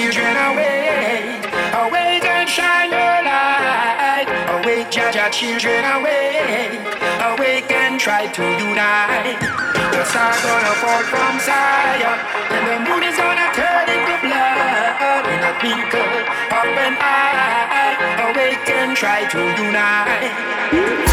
children awake, awake and shine your light. Awake, Jaja children awake, awake and try to unite. The star gonna fall from Zion, and the moon is gonna turn into blood. In a twinkle of an eye, awake and try to unite.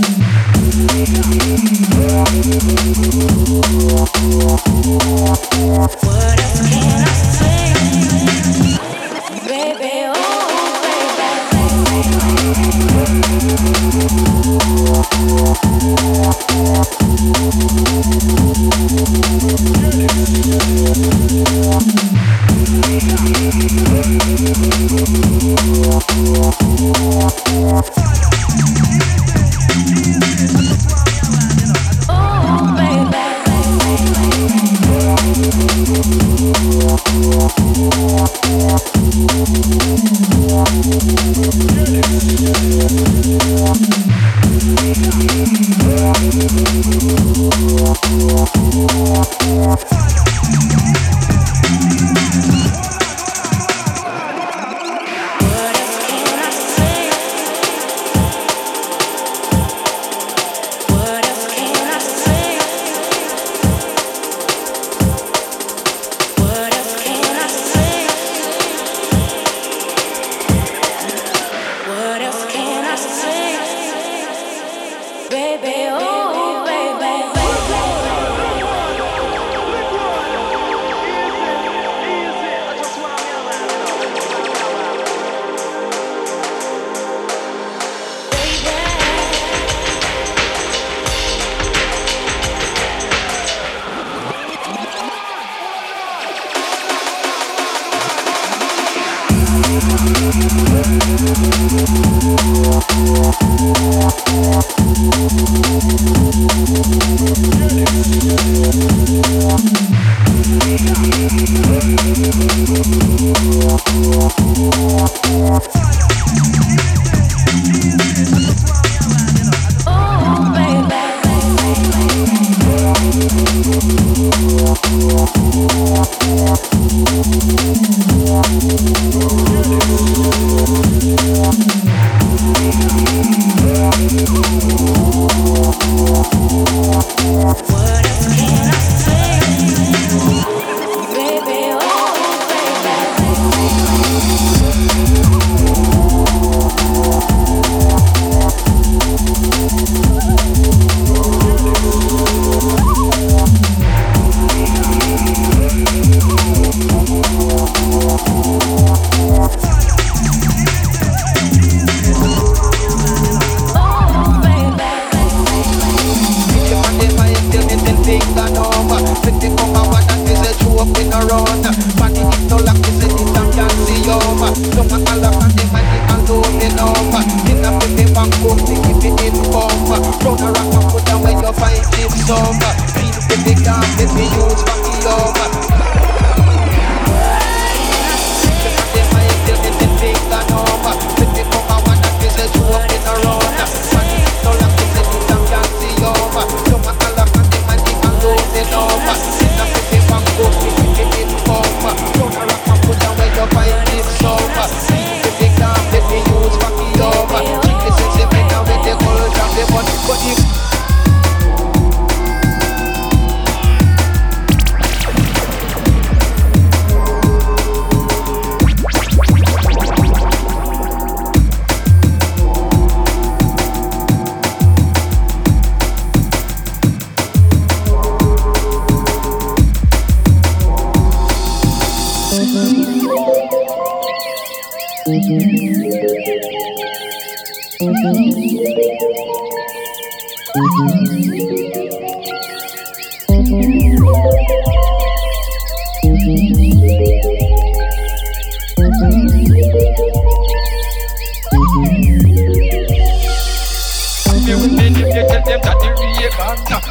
mm-hmm.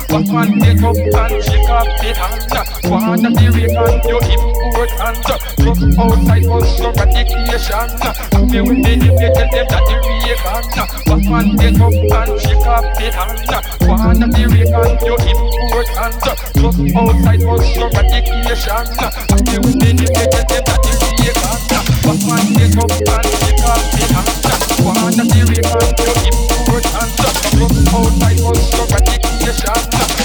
Back and take up and shake up the hand. Wanna the rate your important. From outside was your medication. Me with the hip, they tell them that the rate Back and take up and shake up the hand. Wanna the rate your important. From outside was your medication. Me with the hip, they tell them that the rate Back and take up and shake up the hand. Wanna the rate your important. From outside was your medication. I'm not.